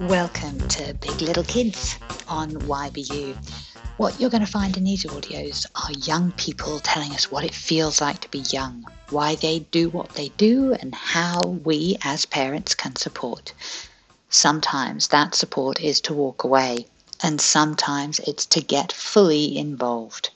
Welcome to Big Little Kids on YBU. What you're going to find in these audios are young people telling us what it feels like to be young, why they do what they do, and how we as parents can support. Sometimes that support is to walk away, and sometimes it's to get fully involved.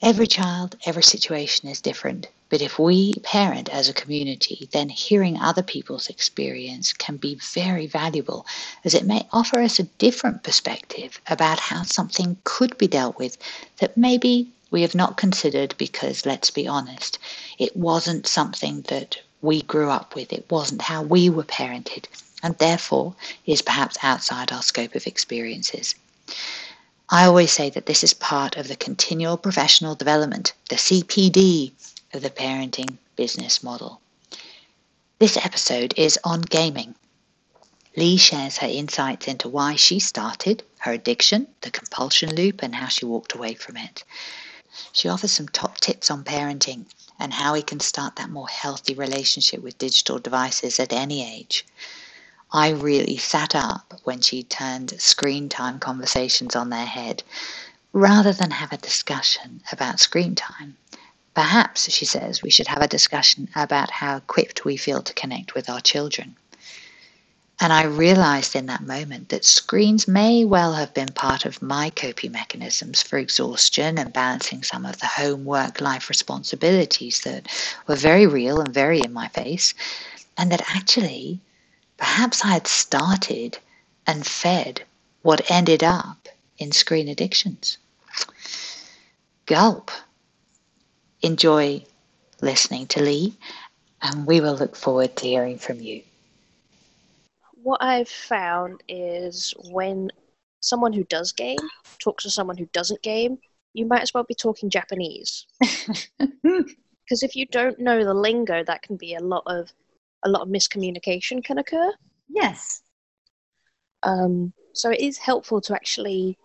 Every child, every situation is different, but if we parent as a community, then hearing other people's experience can be very valuable as it may offer us a different perspective about how something could be dealt with that maybe we have not considered because, let's be honest, it wasn't something that we grew up with, it wasn't how we were parented and therefore is perhaps outside our scope of experiences. I always say that this is part of the continual professional development, the CPD, of the parenting business model. This episode is on gaming. Lee shares her insights into why she started, her addiction, the compulsion loop, and how she walked away from it. She offers some top tips on parenting and how we can start that more healthy relationship with digital devices at any age. I really sat up when she turned screen time conversations on their head. Rather than have a discussion about screen time, perhaps, she says, we should have a discussion about how equipped we feel to connect with our children. And I realized in that moment that screens may well have been part of my coping mechanisms for exhaustion and balancing some of the home work life responsibilities that were very real and very in my face, and that actually Perhaps I had started and fed what ended up in screen addictions. Gulp. Enjoy listening to Lee, and we will look forward to hearing from you. What I've found is when someone who does game talks to someone who doesn't game, you might as well be talking Japanese. Because if you don't know the lingo, that can be a lot of a lot of miscommunication can occur. Yes. Um, so it is helpful to actually,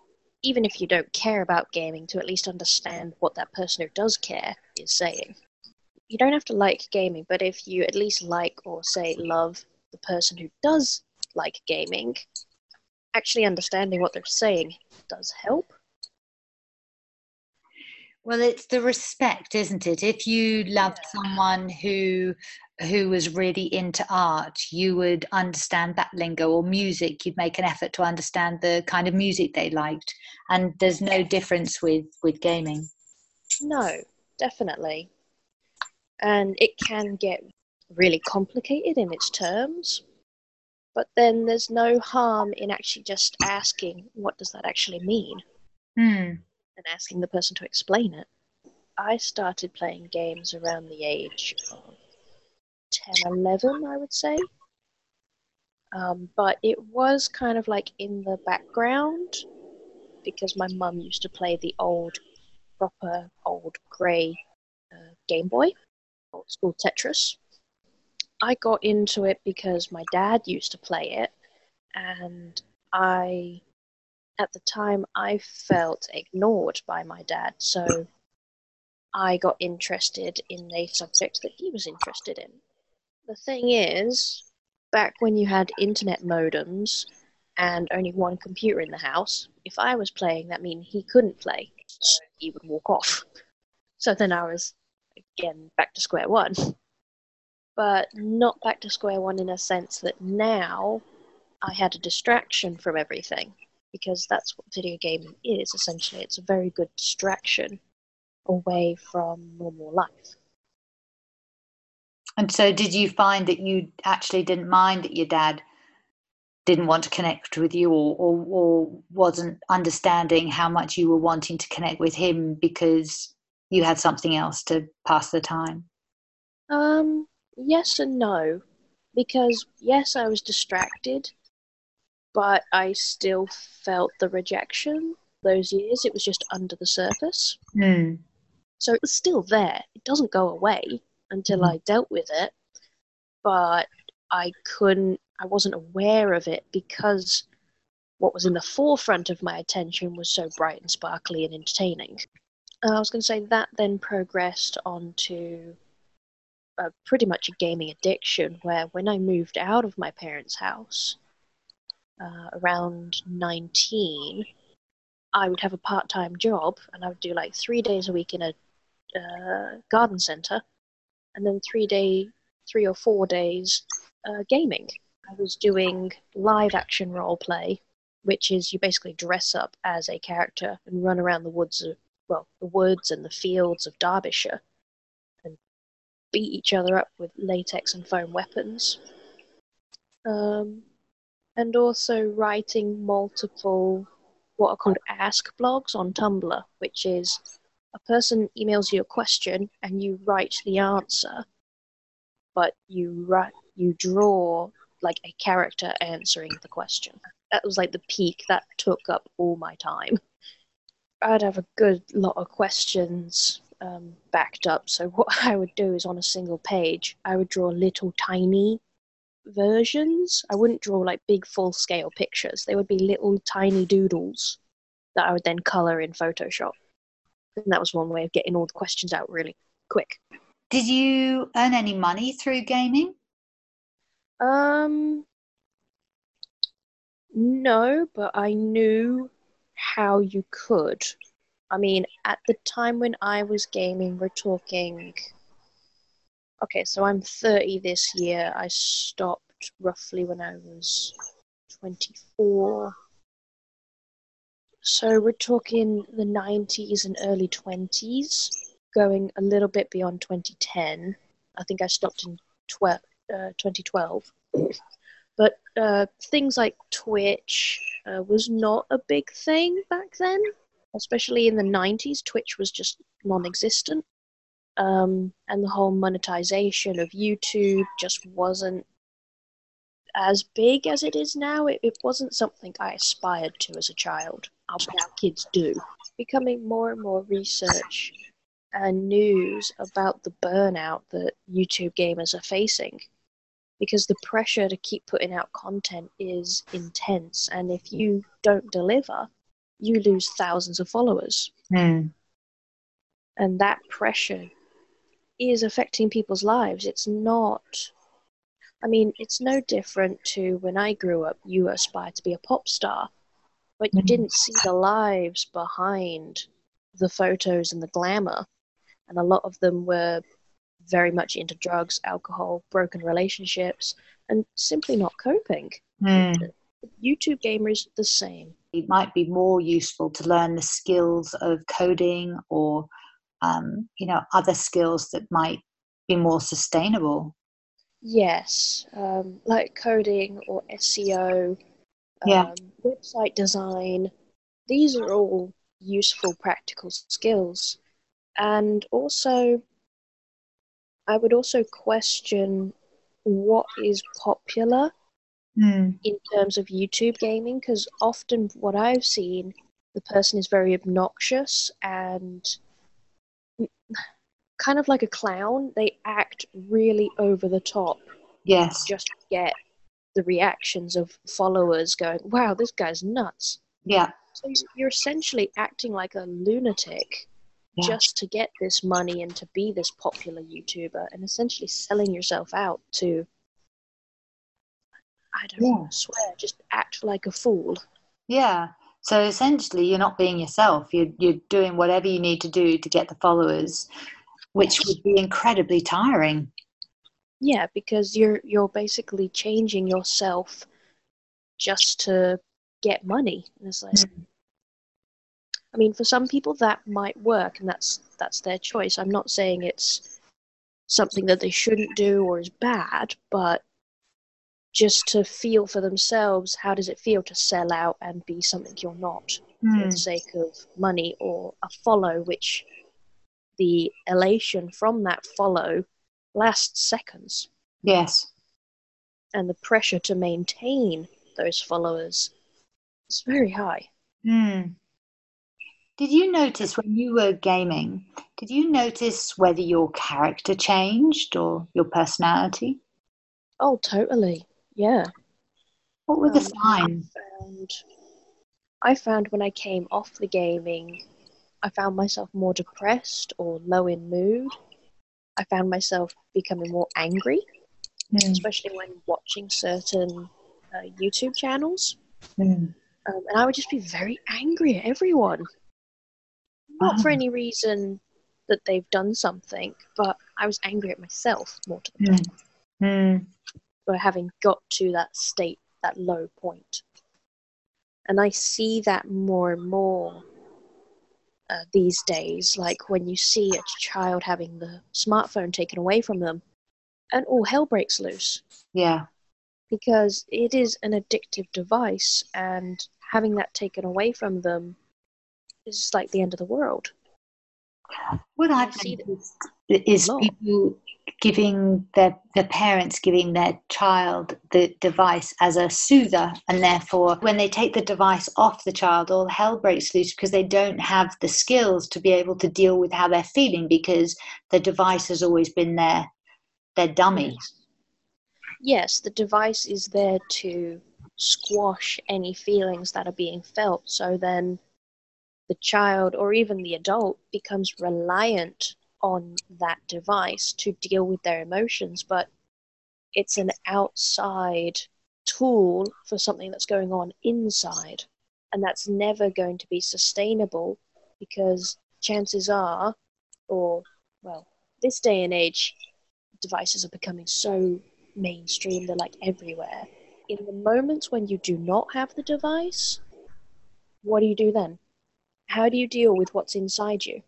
even if you don't care about gaming, to at least understand what that person who does care is saying. You don't have to like gaming, but if you at least like or say love the person who does like gaming, actually understanding what they're saying does help. Well, it's the respect, isn't it? If you loved yeah. someone who who was really into art, you would understand that lingo or music. You'd make an effort to understand the kind of music they liked, and there's no difference with with gaming. No, definitely, and it can get really complicated in its terms. But then there's no harm in actually just asking, what does that actually mean? Hmm and asking the person to explain it. I started playing games around the age of 10, 11, I would say. Um, but it was kind of like in the background because my mum used to play the old, proper, old grey uh, Game Boy, old school Tetris. I got into it because my dad used to play it, and I at the time I felt ignored by my dad, so I got interested in a subject that he was interested in. The thing is, back when you had internet modems and only one computer in the house, if I was playing, that mean he couldn't play. So he would walk off. So then I was again back to square one. But not back to square one in a sense that now I had a distraction from everything because that's what video gaming is essentially. It's a very good distraction away from normal life. And so, did you find that you actually didn't mind that your dad didn't want to connect with you or, or, or wasn't understanding how much you were wanting to connect with him because you had something else to pass the time? Um, yes and no. Because, yes, I was distracted but I still felt the rejection those years. It was just under the surface. Mm. So it was still there. It doesn't go away until mm. I dealt with it, but I couldn't, I wasn't aware of it because what was in the forefront of my attention was so bright and sparkly and entertaining. I was going to say that then progressed onto uh, pretty much a gaming addiction. Where when I moved out of my parents' house uh, around 19, I would have a part time job and I would do like three days a week in a uh, garden center and then three day, three or four days uh, gaming. I was doing live action role play, which is you basically dress up as a character and run around the woods of well, the woods and the fields of Derbyshire and beat each other up with latex and foam weapons. Um, and also writing multiple what are called ask blogs on Tumblr, which is a person emails you a question and you write the answer, but you write you draw like a character answering the question. That was like the peak that took up all my time. I'd have a good lot of questions um, backed up. So what I would do is on a single page, I would draw little tiny versions. I wouldn't draw like big full scale pictures. They would be little tiny doodles that I would then color in Photoshop. And that was one way of getting all the questions out really quick. Did you earn any money through gaming? Um, no, but I knew how you could. I mean, at the time when I was gaming, we're talking. Okay, so I'm 30 this year. I stopped roughly when I was 24. So we're talking the 90s and early 20s, going a little bit beyond 2010. I think I stopped in 12, uh, 2012. But uh, things like Twitch uh, was not a big thing back then, especially in the 90s. Twitch was just non existent. Um, and the whole monetization of YouTube just wasn't as big as it is now. It, it wasn't something I aspired to as a child. Bet kids do. Becoming more and more research and news about the burnout that YouTube gamers are facing because the pressure to keep putting out content is intense. And if you don't deliver, you lose thousands of followers. Mm. And that pressure is affecting people's lives. It's not I mean, it's no different to when I grew up, you aspired to be a pop star, but you mm-hmm. didn't see the lives behind the photos and the glamour. And a lot of them were very much into drugs, alcohol, broken relationships, and simply not coping. Mm. YouTube gamer is the same. It might be more useful to learn the skills of coding or, um, you know, other skills that might be more sustainable Yes, um, like coding or SEO, yeah. um, website design. These are all useful practical skills. And also, I would also question what is popular mm. in terms of YouTube gaming, because often what I've seen, the person is very obnoxious and kind of like a clown. They act really over the top. Yes. Just to get the reactions of followers going, wow, this guy's nuts. Yeah. So you're essentially acting like a lunatic yeah. just to get this money and to be this popular YouTuber and essentially selling yourself out to, I don't yeah. swear, just act like a fool. Yeah. So essentially, you're not being yourself. You're, you're doing whatever you need to do to get the followers which would be incredibly tiring. Yeah, because you're you're basically changing yourself just to get money. And it's like, mm. I mean, for some people that might work, and that's that's their choice. I'm not saying it's something that they shouldn't do or is bad, but just to feel for themselves, how does it feel to sell out and be something you're not mm. for the sake of money or a follow, which the elation from that follow lasts seconds. Yes. And the pressure to maintain those followers is very high. Mm. Did you notice when you were gaming, did you notice whether your character changed or your personality? Oh, totally. Yeah. What were the um, signs? I found, I found when I came off the gaming I found myself more depressed or low in mood. I found myself becoming more angry, Mm. especially when watching certain uh, YouTube channels. Mm. Um, and I would just be very angry at everyone. Not for Ah. any reason that they've done something, but I was angry at myself more to the point Mm. for having got to that state, that low point. And I see that more and more uh, these days, like when you see a child having the smartphone taken away from them, and all hell breaks loose Yeah. because it is an addictive device, and having that taken away from them is like the end of the world. What I've see that noticed is people giving their the parents giving their child the device as a soother, and therefore when they take the device off the child, all hell breaks loose because they don't have the skills to be able to deal with how they're feeling because the device has always been their their dummy. Yes. Yes, the device is there to squash any feelings that are being felt. So then the child or even the adult becomes reliant on that device to deal with their emotions. But it's an outside tool for something that's going on inside. And that's never going to be sustainable because chances are, or, well, this day and age, devices are becoming so mainstream, they're like everywhere. In the moments when you do not have the device, what do you do then? How do you deal with what's inside you?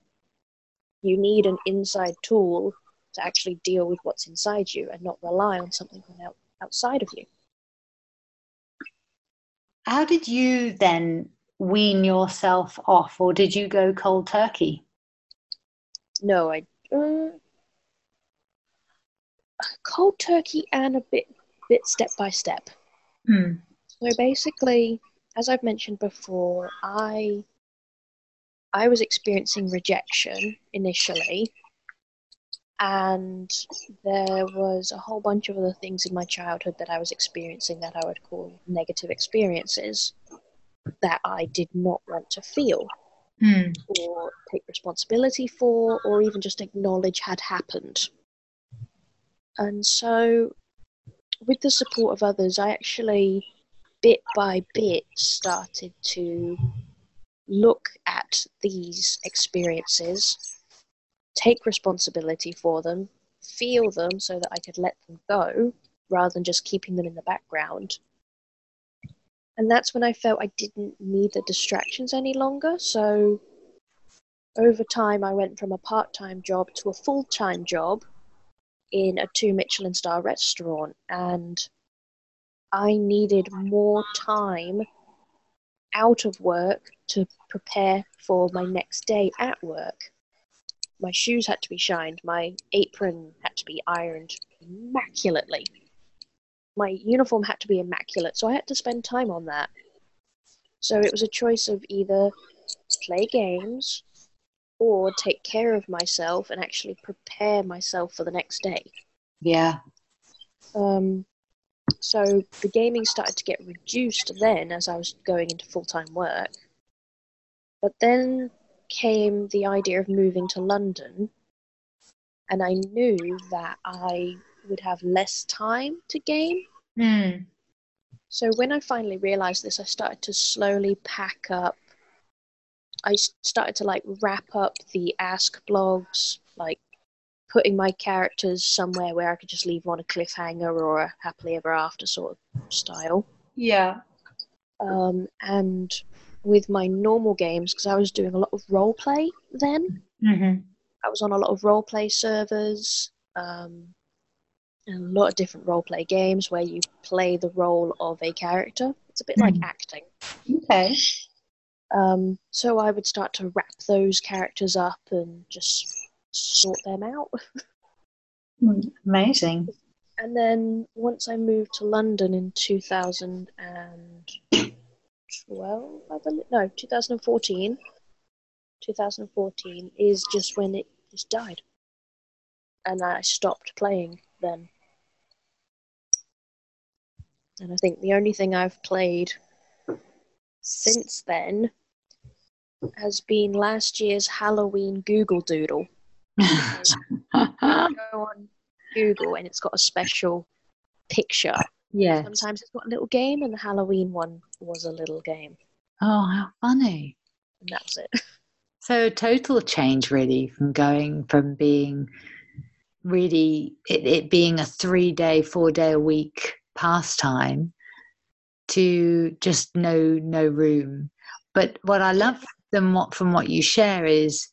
You need an inside tool to actually deal with what's inside you and not rely on something from out, outside of you. How did you then wean yourself off, or did you go cold turkey? No, I uh, cold turkey and a bit bit step by step. Hmm. So basically, as I've mentioned before, I I was experiencing rejection initially, and there was a whole bunch of other things in my childhood that I was experiencing that I would call negative experiences that I did not want to feel Hmm. or take responsibility for or even just acknowledge had happened. And so, with the support of others, I actually, bit by bit, started to look at these experiences, take responsibility for them, feel them so that I could let them go rather than just keeping them in the background. And that's when I felt I didn't need the distractions any longer. So, over time, I went from a part time job to a full time job in a two Michelin star restaurant. And I needed more time out of work to prepare for my next day at work. My shoes had to be shined, my apron had to be ironed immaculately. My uniform had to be immaculate, so I had to spend time on that. So it was a choice of either play games or take care of myself and actually prepare myself for the next day. Yeah. Um, so the gaming started to get reduced then as I was going into full time work. But then came the idea of moving to London, and I knew that I would have less time to game. Hmm. So when I finally realized this, I started to slowly pack up. I started to like wrap up the Ask blogs, like putting my characters somewhere where I could just leave them on a cliffhanger or a happily ever after sort of style. Yeah. Um, and with my normal games, because I was doing a lot of role play then, Mm-hmm. I was on a lot of role play servers, um, and a lot of different role play games where you play the role of a character. It's a bit like Mhm. acting. Okay. Um, so I would start to wrap those characters up and just sort them out. Amazing. And then once I moved to London in 2012, I believe, no, 2014. 2014 is just when it just died. And I stopped playing then. And I think the only thing I've played since then has been last year's Halloween Google Doodle. go on Google and it's got a special picture. yeah. Sometimes it's got a little game, and the Halloween one was a little game, Oh, how funny. and that was it. So total change really from going from being really it, it being a three day, four day a week pastime to just no no room. But what I love them what from what you share is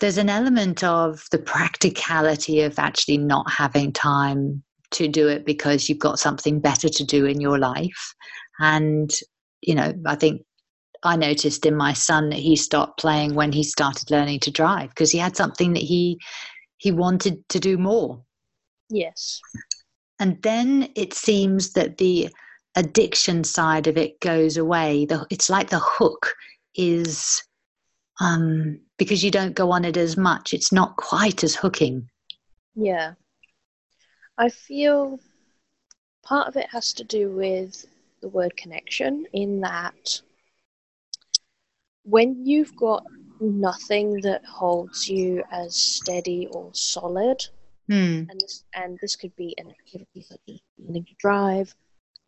there's an element of the practicality of actually not having time to do it because you've got something better to do in your life. And, you know, I think I noticed in my son that he stopped playing when he started learning to drive because he had something that he he wanted to do more. Yes. And then it seems that the addiction side of it goes away. The, it's like the hook is um, because you don't go on it as much. It's not quite as hooking. Yeah. I feel part of it has to do with the word connection, in that when you've got nothing that holds you as steady or solid, Hmm. and this, and this could be an activity such as learning to drive,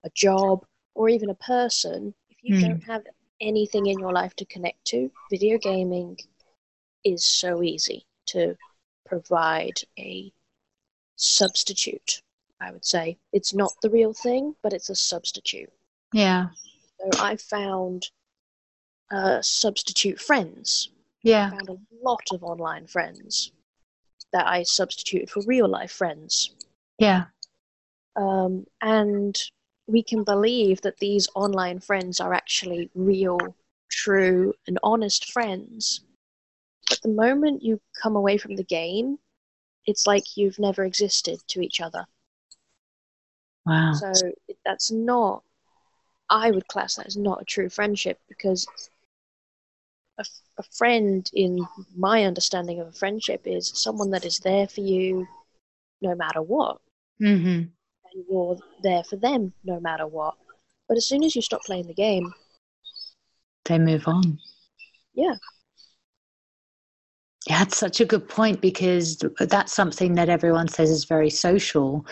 a job, or even a person, if you Hmm. don't have anything in your life to connect to, video gaming is so easy to provide a substitute. I would say it's not the real thing, but it's a substitute. Yeah. So I found uh, substitute friends. Yeah. I found a lot of online friends that I substituted for real life friends. Yeah. Um, and we can believe that these online friends are actually real, true, and honest friends. But the moment you come away from the game, it's like you've never existed to each other. Wow. So that's not, I would class that as not a true friendship because a friend, in my understanding of a friendship, is someone that is there for you no matter what. Mm-hmm. And you're there for them no matter what. But as soon as you stop playing the game, They move on. yeah, Yeah, that's such a good point because that's something that everyone says is very social.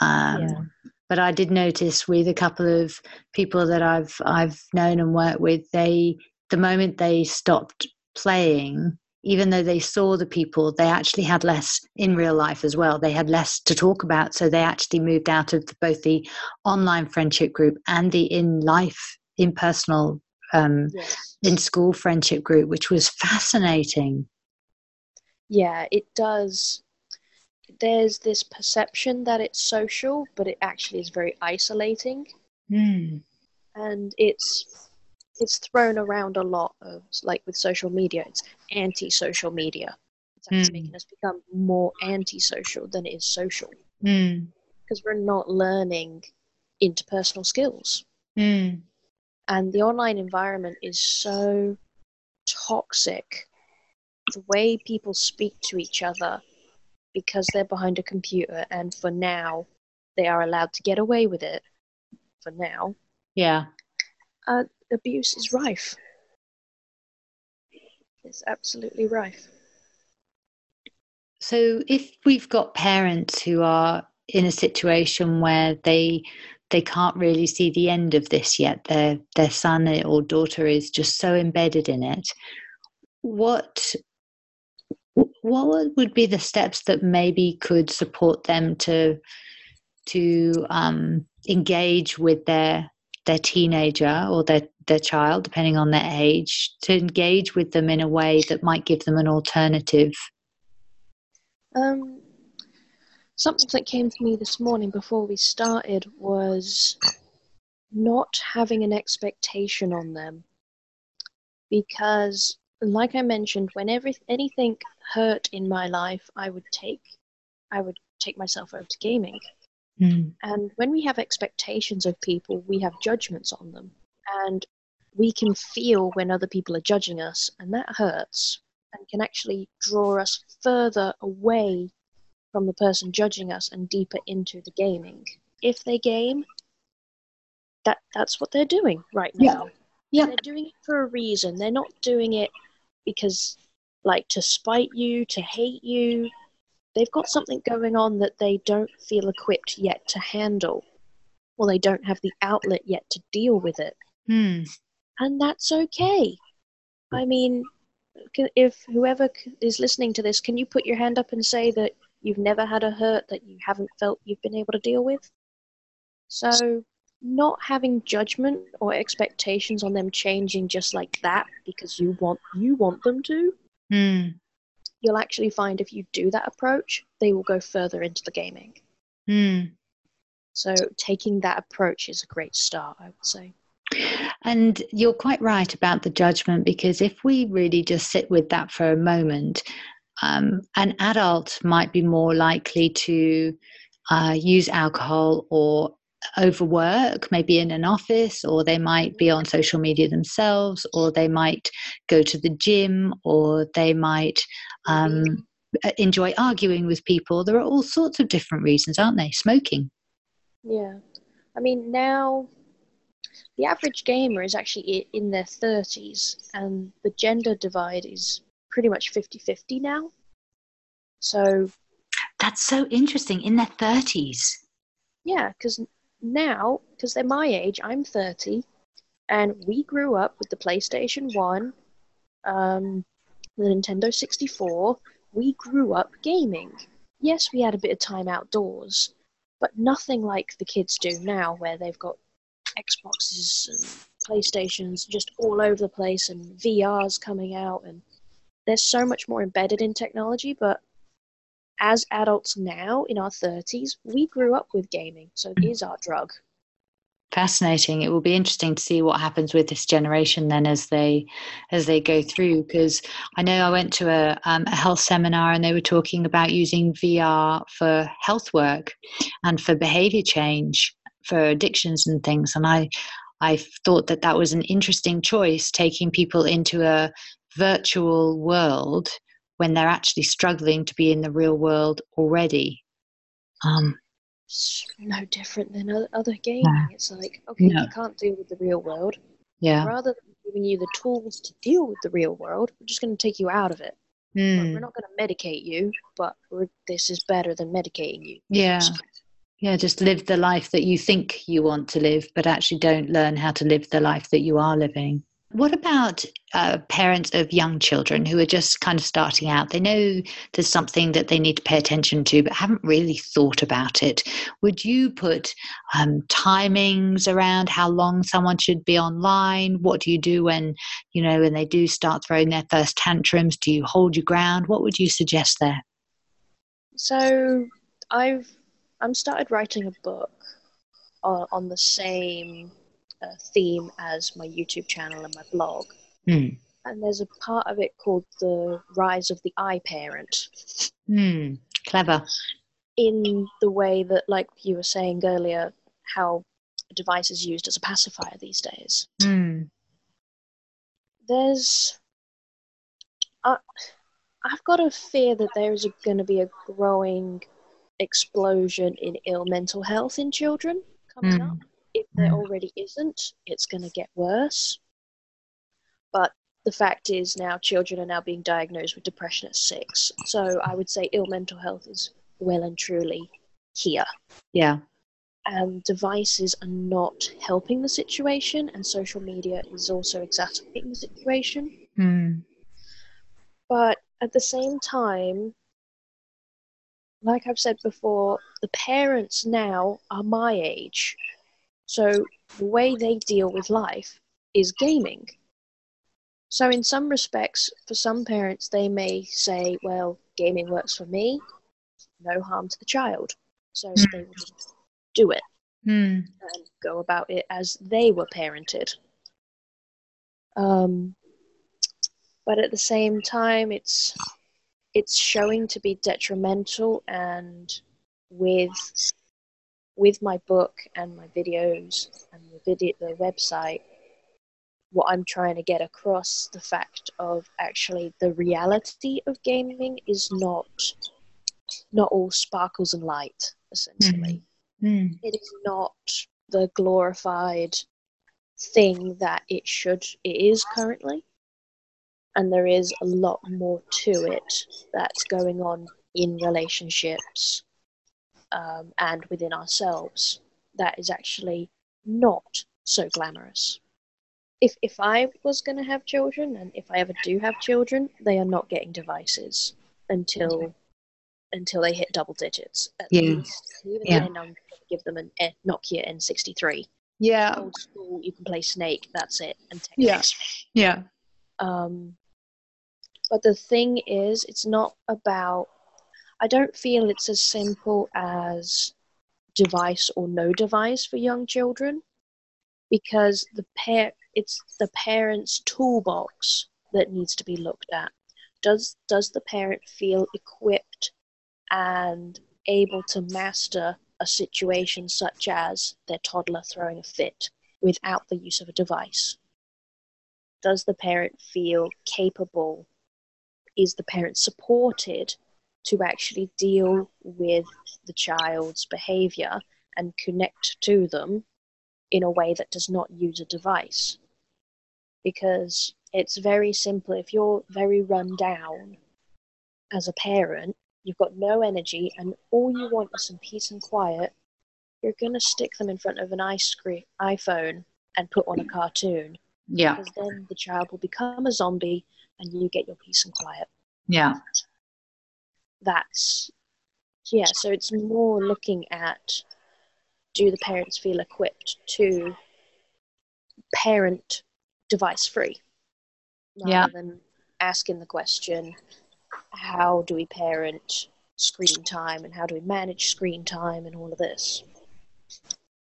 Um, Yeah. But I did notice with a couple of people that I've I've known and worked with, they the moment they stopped playing, even though they saw the people, they actually had less in real life as well. They had less to talk about, so they actually moved out of the, both the online friendship group and the in life, in personal, um, yes, in school friendship group, which was fascinating. yeah, it does. There's this perception that it's social, but it actually is very isolating, Mm. and it's it's thrown around a lot of like with social media. It's anti-social media. It's actually Mm. making us become more anti-social than it is social Mm. because we're not learning interpersonal skills. Mm. and the online environment is so toxic. The way people speak to each other because they're behind a computer, and for now, they are allowed to get away with it. For now, Yeah. uh, abuse is rife. It's absolutely rife. So if we've got parents who are in a situation where they they can't really see the end of this yet, their their son or daughter is just so embedded in it, what what would be the steps that maybe could support them to to um, engage with their their teenager or their their child, depending on their age, to engage with them in a way that might give them an alternative Um, something that came to me this morning before we started was not having an expectation on them. Because, like I mentioned, when every, anything hurt in my life, I would take, I would take myself over to gaming. Mm. And when we have expectations of people, we have judgments on them. And we can feel when other people are judging us, and that hurts and can actually draw us further away from the person judging us and deeper into the gaming. If they game, that that's what they're doing right Yeah. now. Yeah. They're doing it for a reason. They're not doing it because, like, to spite you, to hate you. They've got something going on that they don't feel equipped yet to handle, or they don't have the outlet yet to deal with it. Hmm. And that's okay. I mean, if whoever is listening to this, can you put your hand up and say that you've never had a hurt that you haven't felt you've been able to deal with? So, not having judgment or expectations on them changing just like that because you want you want them to, Hmm. you'll actually find if you do that approach, they will go further into the gaming. Hmm. So, taking that approach is a great start, I would say. And you're quite right about the judgment because if we really just sit with that for a moment, um, an adult might be more likely to uh, use alcohol or overwork, maybe in an office, or they might be on social media themselves, or they might go to the gym, or they might um, enjoy arguing with people. There are all sorts of different reasons, aren't they? Smoking. Yeah. I mean, now the average gamer is actually in their 30s, and the gender divide is pretty much 50 50 now. So, That's so interesting. In their 30s. yeah, because now, because they're my age, I'm 30, and we grew up with the PlayStation 1, um, the Nintendo 64. We grew up gaming. Yes, we had a bit of time outdoors, but nothing like the kids do now, where they've got Xboxes and PlayStations just all over the place, and VR's coming out, and they're so much more embedded in technology. But as adults now in our 30s, we grew up with gaming, so it is our drug. fascinating it will be interesting to see what happens with this generation then as they as they go through because i know i went to a, um, a health seminar and they were talking about using vr for health work and for behavior change for addictions and things and i i thought that that was an interesting choice taking people into a virtual world when they're actually struggling to be in the real world already um, It's no different than other gaming. No. It's like, okay, No. you can't deal with the real world. yeah Rather than giving you the tools to deal with the real world, we're just going to take you out of it. Hmm. We're not going to medicate you, but we're, this is better than medicating you. Yeah. Yeah, just live the life that you think you want to live, but actually don't learn how to live the life that you are living. What about uh, parents of young children who are just kind of starting out? They know there's something that they need to pay attention to, but haven't really thought about it. Would you put um, timings around how long someone should be online? What do you do when you know when they do start throwing their first tantrums? Do you hold your ground? What would you suggest there? So I've I'm started writing a book on, on the same uh, theme as my YouTube channel and my blog. Hmm. And there's a part of it called the rise of the iParent. Hmm. Clever. in the way that, like you were saying earlier, how a device is used as a pacifier these days. Hmm. There's, uh, I've got a fear that there is going to be a growing explosion in ill mental health in children coming Mm. up. If there Mm. already isn't, it's going to get worse. But the fact is now children are now being diagnosed with depression at six. So I would say ill mental health is well and truly here. Yeah. and devices are not helping the situation, and social media is also exacerbating the situation. Hmm. But at the same time, like I've said before, the parents now are my age. So the way they deal with life is gaming. So, in some respects, for some parents, they may say, well, gaming works for me, no harm to the child. So they will just do it. Hmm. and go about it as they were parented. Um, but at the same time, it's it's showing to be detrimental, and with with my book and my videos and the video, the website, what I'm trying to get across the fact of actually the reality of gaming is not not all sparkles and light, essentially. Hmm. it is not the glorified thing that it should it is currently and there is a lot more to it that's going on in relationships um, and within ourselves that is actually not so glamorous if if I was going to have children, and if I ever do have children, they are not getting devices until okay. until they hit double digits. At yeah. least, even yeah. then, I'm going to give them an a Nokia N63. Yeah. Old school, you can play Snake. That's it. And text. Yeah. Yeah. Um, but the thing is, it's not about. I don't feel it's as simple as device or no device for young children because the pair it's the parent's toolbox that needs to be looked at. Does does the parent feel equipped and able to master a situation such as their toddler throwing a fit without the use of a device? Does the parent feel capable? Is the parent supported to actually deal with the child's behavior and connect to them in a way that does not use a device? because it's very simple. If you're very run down as a parent, you've got no energy, and all you want is some peace and quiet, you're going to stick them in front of an iPhone and put on a cartoon. Yeah. Because then the child will become a zombie and you get your peace and quiet. Yeah. That's, yeah, so it's more looking at do the parents feel equipped to parent device free rather yeah. than asking the question how do we parent screen time and how do we manage screen time and all of this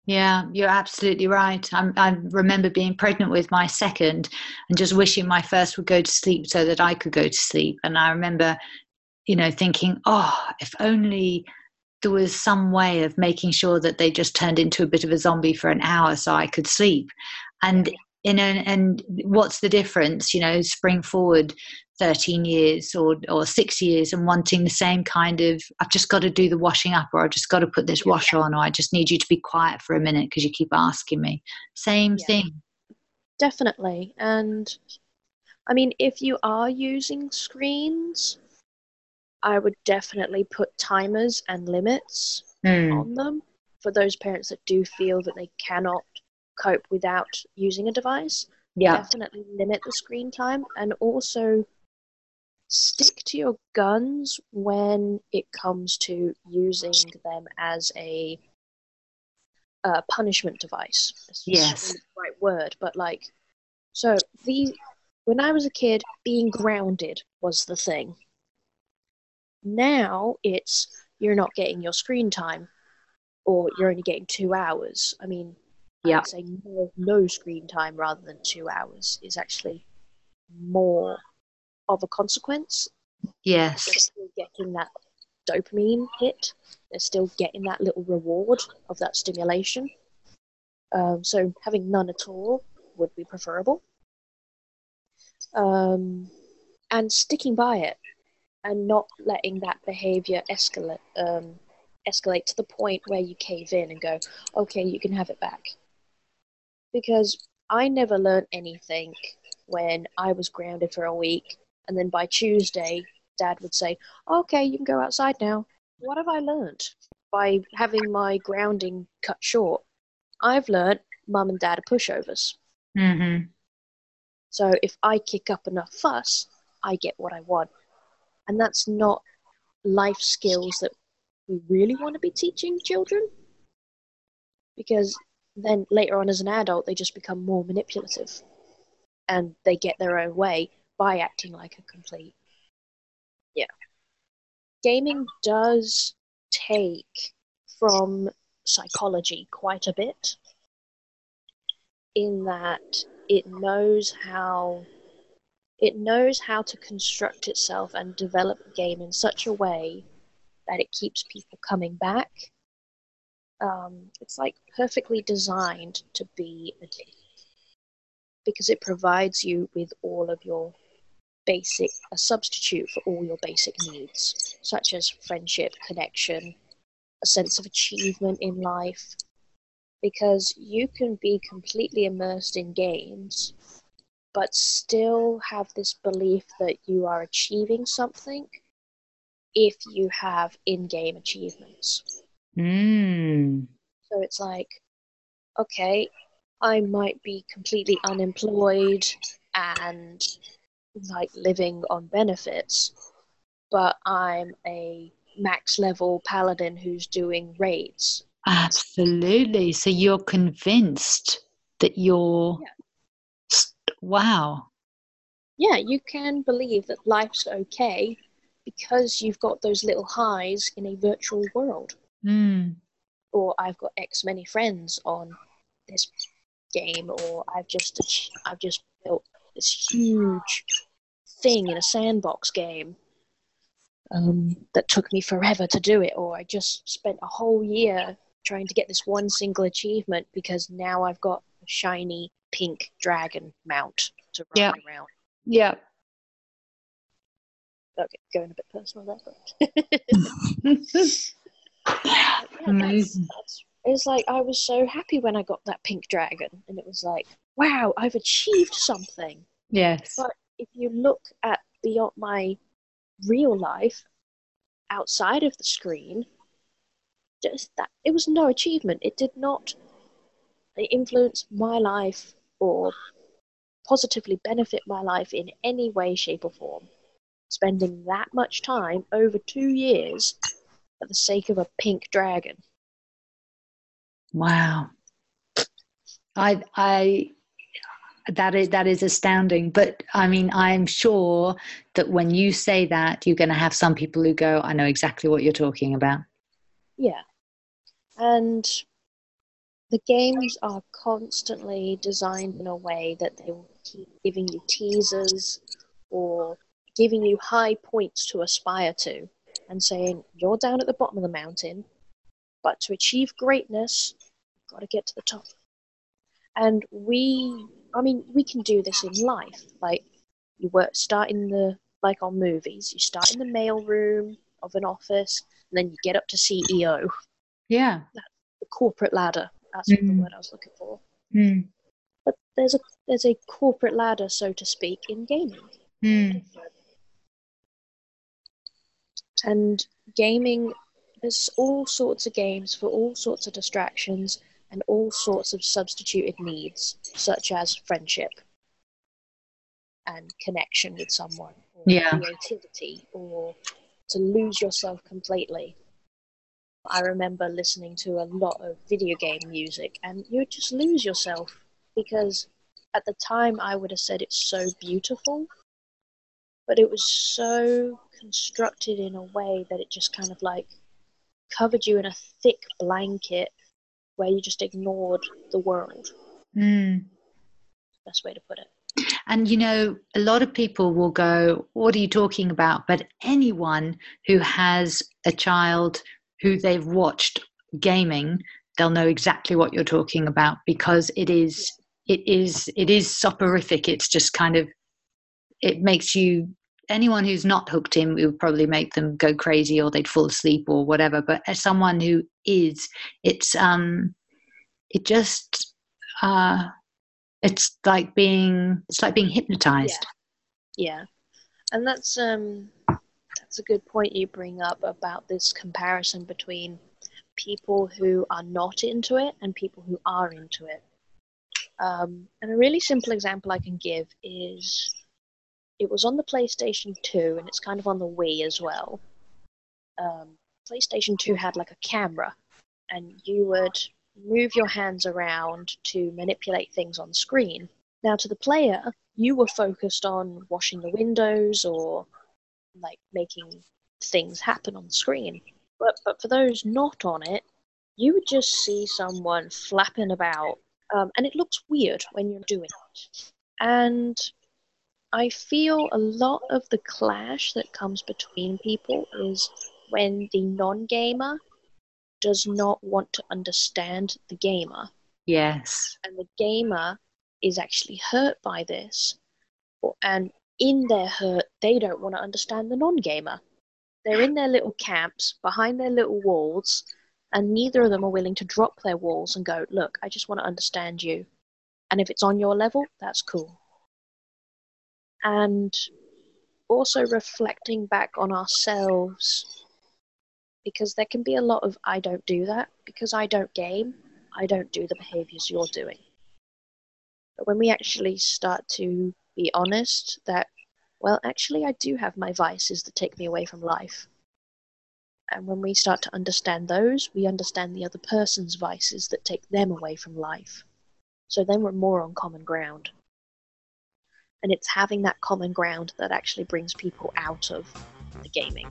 yeah, you're absolutely right. I'm, i remember being pregnant with my second and just wishing my first would go to sleep so that I could go to sleep. And I remember, you know, thinking, oh, if only there was some way of making sure that they just turned into a bit of a zombie for an hour so I could sleep. And in an, and what's the difference you know spring forward 13 years or or 6 years and wanting the same kind of I've just got to do the washing up or I've just got to put this wash on or I just need you to be quiet for a minute because you keep asking me same yeah. thing definitely and I mean if you are using screens I would definitely put timers and limits mm. on them for those parents that do feel that they cannot cope without using a device. Yeah. Definitely limit the screen time and also stick to your guns when it comes to using them as a uh, punishment device. yes. right word, but like, so the when I was a kid, being grounded was the thing. Now it's you're not getting your screen time, or you're only getting two hours. I mean, yeah. I'd say no, no screen time rather than two hours is actually more of a consequence. Yes. They're still getting that dopamine hit. They're still getting that little reward of that stimulation. Um, so having none at all would be preferable. Um, and sticking by it and not letting that behavior escalate um, escalate to the point where you cave in and go, okay, you can have it back because I never learned anything when I was grounded for a week, and then by Tuesday, Dad would say, "Okay, you can go outside now." What have I learned by having my grounding cut short? I've learned Mum and Dad are pushovers. Mm-hmm. So if I kick up enough fuss, I get what I want, and that's not life skills that we really want to be teaching children because then later on as an adult, they just become more manipulative and they get their own way by acting like a complete. Yeah. Gaming does take from psychology quite a bit in that it knows how it knows how to construct itself and develop a game in such a way that it keeps people coming back um, it's like perfectly designed to be addictive because it provides you with all of your basic a substitute for all your basic needs such as friendship connection a sense of achievement in life because you can be completely immersed in games but still have this belief that you are achieving something if you have in-game achievements. Mm. So it's like, okay, I might be completely unemployed and like living on benefits, but I'm a max level paladin who's doing raids. Absolutely. So you're convinced that you're. Yeah. Wow. Yeah, you can believe that life's okay because you've got those little highs in a virtual world. Mm. Or I've got X many friends on this game, or I've just I've just built this huge thing in a sandbox game um, that took me forever to do it, or I just spent a whole year trying to get this one single achievement because now I've got a shiny pink dragon mount to ride Yeah. around. Yeah. Okay, going a bit personal there, but yeah, that's, Amazing. that's, it's like I was so happy when I got that pink dragon, and it was like, wow, I've achieved something. Yes. But if you look at beyond my real life, outside of the screen, just that it was no achievement. It did not influence my life or positively benefit my life in any way, shape, or form. Spending that much time over two years for the sake of a pink dragon. Wow. I I that is that is astounding. But I mean, I'm sure that when you say that, you're going to have some people who go, "I know exactly what you're talking about." Yeah. And the games are constantly designed in a way that they will keep giving you teasers or giving you high points to aspire to and saying, you're down at the bottom of the mountain, but to achieve greatness, you've got to get to the top. And we, I mean, we can do this in life. Like, you work, start in the, like on movies, you start in the mail room of an office, and then you get up to CEO Yeah. the corporate ladder. That's what the word I was looking for. Mm. But there's a there's a corporate ladder, so to speak, in gaming. Mm. And gaming, there's all sorts of games for all sorts of distractions and all sorts of substituted needs, such as friendship and connection with someone, or Yeah. creativity, or to lose yourself completely. I remember listening to a lot of video game music, and you would just lose yourself because at the time I would have said it's so beautiful, but it was so constructed in a way that it just kind of like covered you in a thick blanket where you just ignored the world. Mm. Best way to put it. And you know, a lot of people will go, What are you talking about? But anyone who has a child who they've watched gaming, they'll know exactly what you're talking about because it is it is it is soporific. It's just kind of it makes you anyone who's not hooked in it would probably make them go crazy or they'd fall asleep or whatever. But as someone who is, it's um it just uh it's like being it's like being hypnotized Yeah. And that's um that's a good point you bring up about this comparison between people who are not into it and people who are into it. Um, and a really simple example I can give is it was on the PlayStation 2 and it's kind of on the Wii as well. Um, PlayStation 2 had like a camera and you would move your hands around to manipulate things on screen. Now, to the player, you were focused on washing the windows or like making things happen on the screen. But but for those not on it, you would just see someone flapping about, um, and it looks weird when you're doing it. And I feel a lot of the clash that comes between people is when the non-gamer does not want to understand the gamer yes and the gamer is actually hurt by this and in their hurt they don't want to understand the non-gamer they're in their little camps behind their little walls And neither of them are willing to drop their walls and go, look, I just want to understand you. And if it's on your level, that's cool. And also reflecting back on ourselves because there can be a lot of I don't do that because I don't game, I don't do the behaviors you're doing. But when we actually start to be honest that, well, actually, I do have my vices that take me away from life. And when we start to understand those, we understand the other person's vices that take them away from life. So then we're more on common ground. And it's having that common ground that actually brings people out of the gaming.